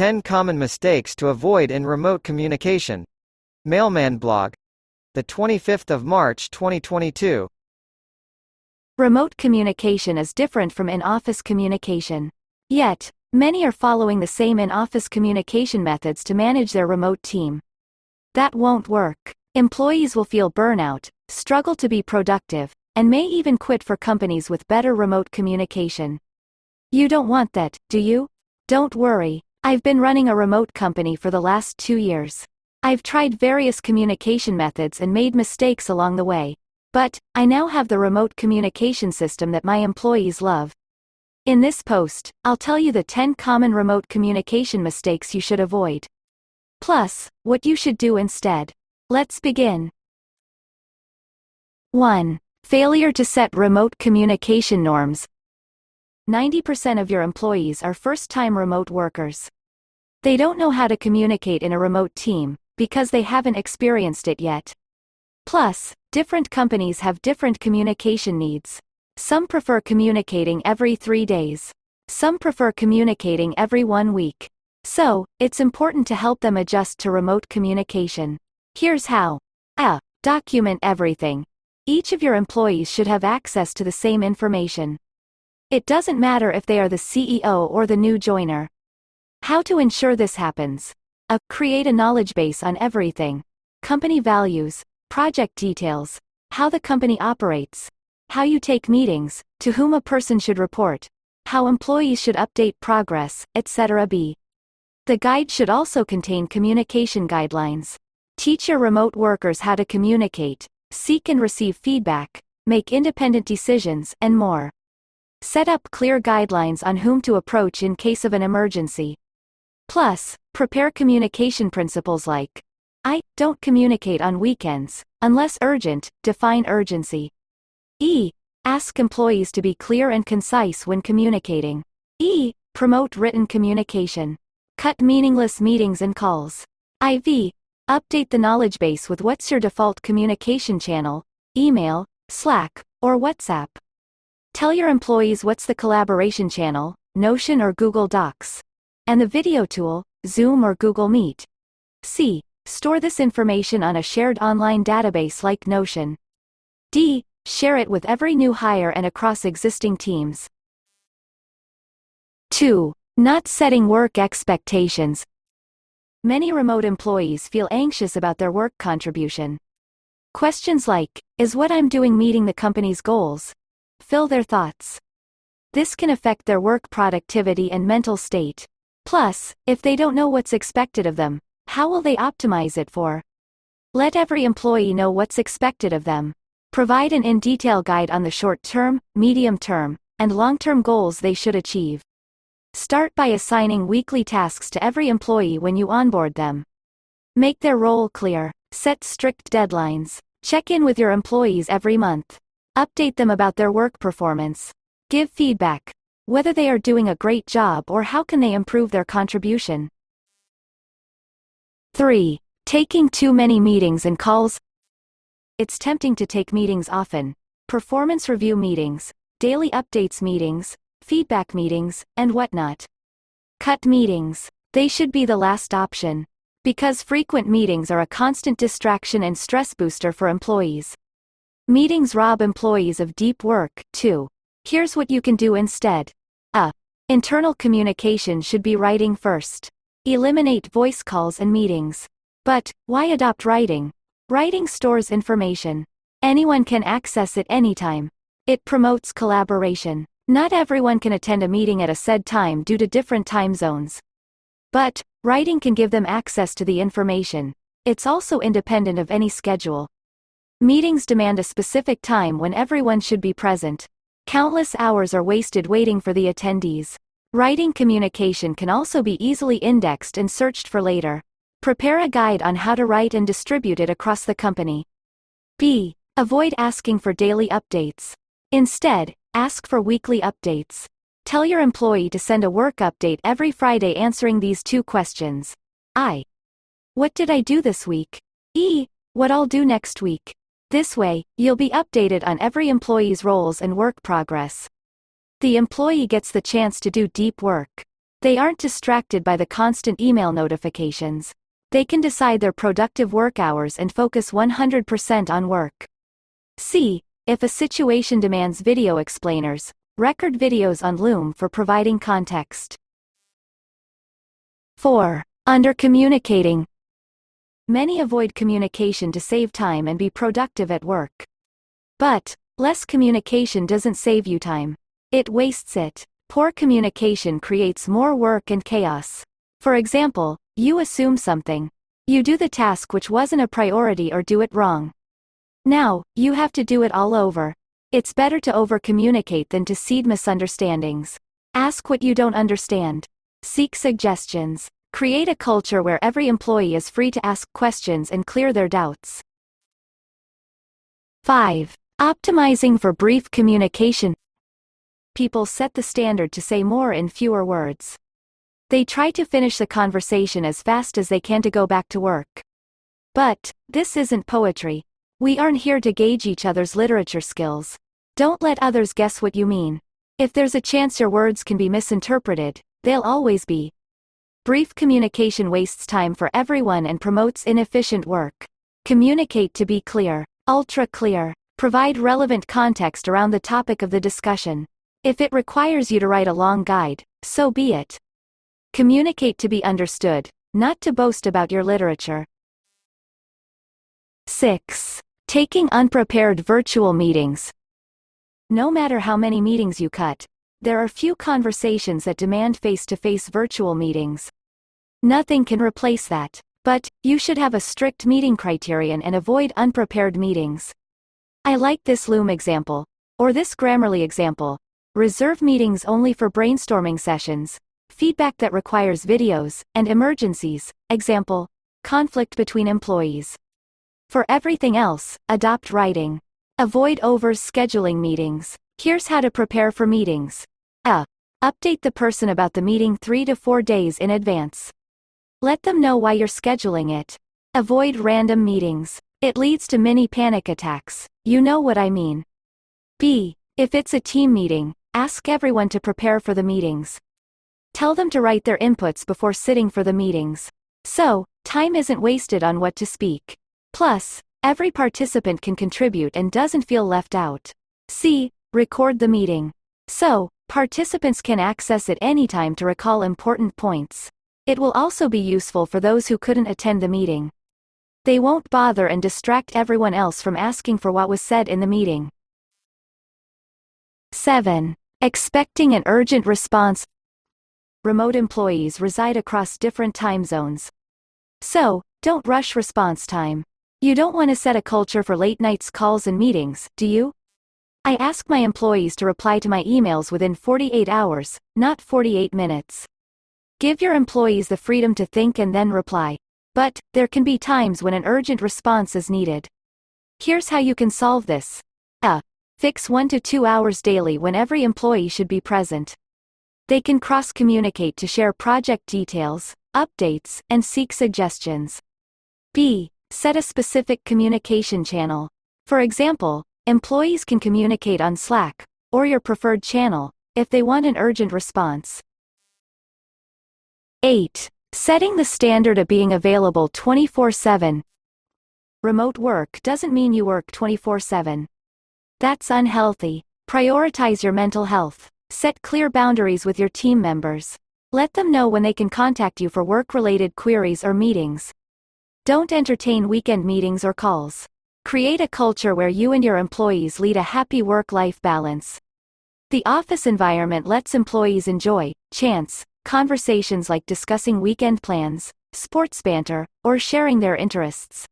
10 Common Mistakes to Avoid in Remote Communication. Mailmodo blog. The 25th of March 2022. Remote communication is different from in-office communication. Yet, many are following the same in-office communication methods to manage their remote team. That won't work. Employees will feel burnout, struggle to be productive, and may even quit for companies with better remote communication. You don't want that, do you? Don't worry, I've been running a remote company for the last two years. I've tried various communication methods and made mistakes along the way. But, I now have the remote communication system that my employees love. In this post, I'll tell you the 10 common remote communication mistakes you should avoid. Plus, what you should do instead. Let's begin. 1. Failure to set remote communication norms. 90% of your employees are first-time remote workers. They don't know how to communicate in a remote team, because they haven't experienced it yet. Plus, different companies have different communication needs. Some prefer communicating every three days. Some prefer communicating every one week. So, it's important to help them adjust to remote communication. Here's how. A. Document everything. Each of your employees should have access to the same information. It doesn't matter if they are the CEO or the new joiner. How to ensure this happens? A. Create a knowledge base on everything. Company values, project details, how the company operates, how you take meetings, to whom a person should report, how employees should update progress, etc. B. The guide should also contain communication guidelines. Teach your remote workers how to communicate, seek and receive feedback, make independent decisions, and more. Set up clear guidelines on whom to approach in case of an emergency. Plus, prepare communication principles like I don't communicate on weekends, unless urgent, define urgency. E. Ask employees to be clear and concise when communicating. E. Promote written communication. Cut meaningless meetings and calls. IV. Update the knowledge base with what's your default communication channel, email, Slack, or WhatsApp. Tell your employees what's the collaboration channel, Notion or Google Docs. And the video tool, Zoom or Google Meet. C. Store this information on a shared online database like Notion. D. Share it with every new hire and across existing teams. 2. Not setting work expectations, Many remote employees feel anxious about their work contribution. Questions like, is what I'm doing meeting the company's goals? Fill their thoughts. This can affect their work productivity and mental state. Plus, if they don't know what's expected of them, how will they optimize it for? Let every employee know what's expected of them. Provide an in-detail guide on the short-term, medium-term, and long-term goals they should achieve. Start by assigning weekly tasks to every employee when you onboard them. Make their role clear, set strict deadlines, check in with your employees every month. Update them about their work performance. Give feedback, whether they are doing a great job or how can they improve their contribution. 3. Taking too many meetings and calls. It's tempting to take meetings often. Performance review meetings, daily updates meetings, feedback meetings, and whatnot. Cut meetings. They should be the last option. Because frequent meetings are a constant distraction and stress booster for employees. Meetings rob employees of deep work, too. Here's what you can do instead. A. Internal communication should be writing first. Eliminate voice calls and meetings. But, why adopt writing? Writing stores information. Anyone can access it anytime. It promotes collaboration. Not everyone can attend a meeting at a said time due to different time zones. But, writing can give them access to the information. It's also independent of any schedule. Meetings demand a specific time when everyone should be present. Countless hours are wasted waiting for the attendees. Writing communication can also be easily indexed and searched for later. Prepare a guide on how to write and distribute it across the company. B. Avoid asking for daily updates. Instead, Ask for weekly updates. Tell your employee to send a work update every Friday answering these two questions. I. What did I do this week? E. What I'll do next week. This way, you'll be updated on every employee's roles and work progress. The employee gets the chance to do deep work. They aren't distracted by the constant email notifications. They can decide their productive work hours and focus 100% on work. C. If a situation demands video explainers, record videos on Loom for providing context. 4. Under communicating. Many avoid communication to save time and be productive at work. But, less communication doesn't save you time. It wastes it. Poor communication creates more work and chaos. For example, you assume something. You do the task which wasn't a priority or do it wrong. Now, you have to do it all over. It's better to over-communicate than to seed misunderstandings. Ask what you don't understand. Seek suggestions. Create a culture where every employee is free to ask questions and clear their doubts. 5. Optimizing for brief communication. People set the standard to say more in fewer words. They try to finish the conversation as fast as they can to go back to work. But, this isn't poetry. We aren't here to gauge each other's literature skills. Don't let others guess what you mean. If there's a chance your words can be misinterpreted, they'll always be. Brief communication wastes time for everyone and promotes inefficient work. Communicate to be clear, ultra clear. Provide relevant context around the topic of the discussion. If it requires you to write a long guide, so be it. Communicate to be understood, not to boast about your literature. 6. Taking unprepared virtual meetings. No matter how many meetings you cut, there are few conversations that demand face-to-face virtual meetings. Nothing can replace that, but, you should have a strict meeting criterion and avoid unprepared meetings. I like this Loom example. Or this Grammarly example. Reserve meetings only for brainstorming sessions, feedback that requires videos, and emergencies, example, conflict between employees. For everything else, adopt writing. Avoid over-scheduling meetings. Here's how to prepare for meetings. A. Update the person about the meeting 3 to 4 days in advance. Let them know why you're scheduling it. Avoid random meetings. It leads to mini panic attacks. You know what I mean. B. If it's a team meeting, ask everyone to prepare for the meetings. Tell them to write their inputs before sitting for the meetings. So, time isn't wasted on what to speak. Plus, every participant can contribute and doesn't feel left out. C. Record the meeting. So, participants can access it anytime to recall important points. It will also be useful for those who couldn't attend the meeting. They won't bother and distract everyone else from asking for what was said in the meeting. 7. Expecting an urgent response. Remote employees reside across different time zones. So, don't rush response time. You don't want to set a culture for late nights calls and meetings, do you? I ask my employees to reply to my emails within 48 hours, not 48 minutes. Give your employees the freedom to think and then reply. But, there can be times when an urgent response is needed. Here's how you can solve this. A. Fix 1 to 2 hours daily when every employee should be present. They can cross-communicate to share project details, updates, and seek suggestions. B. Set a specific communication channel. For example, employees can communicate on Slack, or your preferred channel, if they want an urgent response. 8. Setting the standard of being available 24-7. Remote work doesn't mean you work 24-7. That's unhealthy. Prioritize your mental health. Set clear boundaries with your team members. Let them know when they can contact you for work-related queries or meetings. Don't entertain weekend meetings or calls. Create a culture where you and your employees lead a happy work-life balance. The office environment lets employees enjoy, chance, conversations like discussing weekend plans, sports banter, or sharing their interests.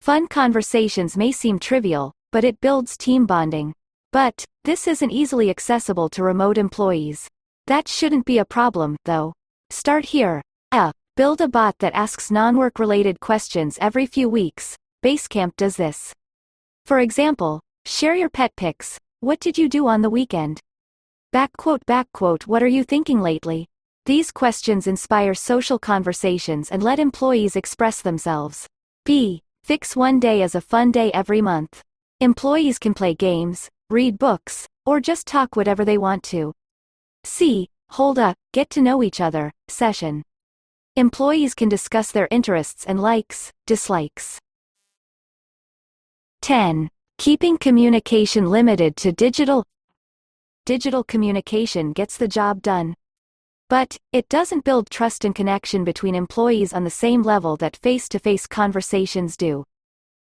Fun conversations may seem trivial, but it builds team bonding. But, this isn't easily accessible to remote employees. That shouldn't be a problem, though. Start here. A. Build a bot that asks non-work related questions every few weeks. Basecamp does this. For example, share your pet pics. What did you do on the weekend? Backquote backquote what are you thinking lately? These questions inspire social conversations and let employees express themselves. B. Fix one day as a fun day every month. Employees can play games, read books, or just talk whatever they want to. C. hold a get to know each other session. Employees can discuss their interests and likes, dislikes. 10. Keeping communication limited to digital. Digital communication gets the job done. But, it doesn't build trust and connection between employees on the same level that face to face conversations do.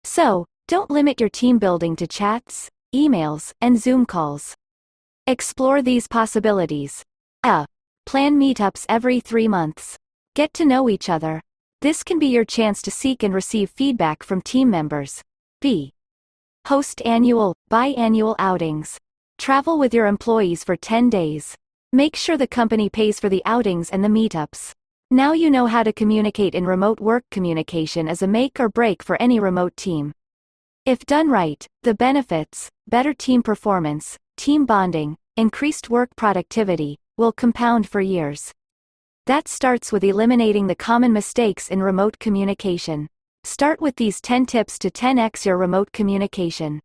So, don't limit your team building to chats, emails, and Zoom calls. Explore these possibilities. A. Plan meetups every three months. Get to know each other. This can be your chance to seek and receive feedback from team members. B. Host annual, biannual outings. Travel with your employees for 10 days. Make sure the company pays for the outings and the meetups. Now you know how to communicate in remote work communication as a make or break for any remote team. If done right, the benefits, better team performance, team bonding, increased work productivity, will compound for years. That starts with eliminating the common mistakes in remote communication. Start with these 10 tips to 10x your remote communication.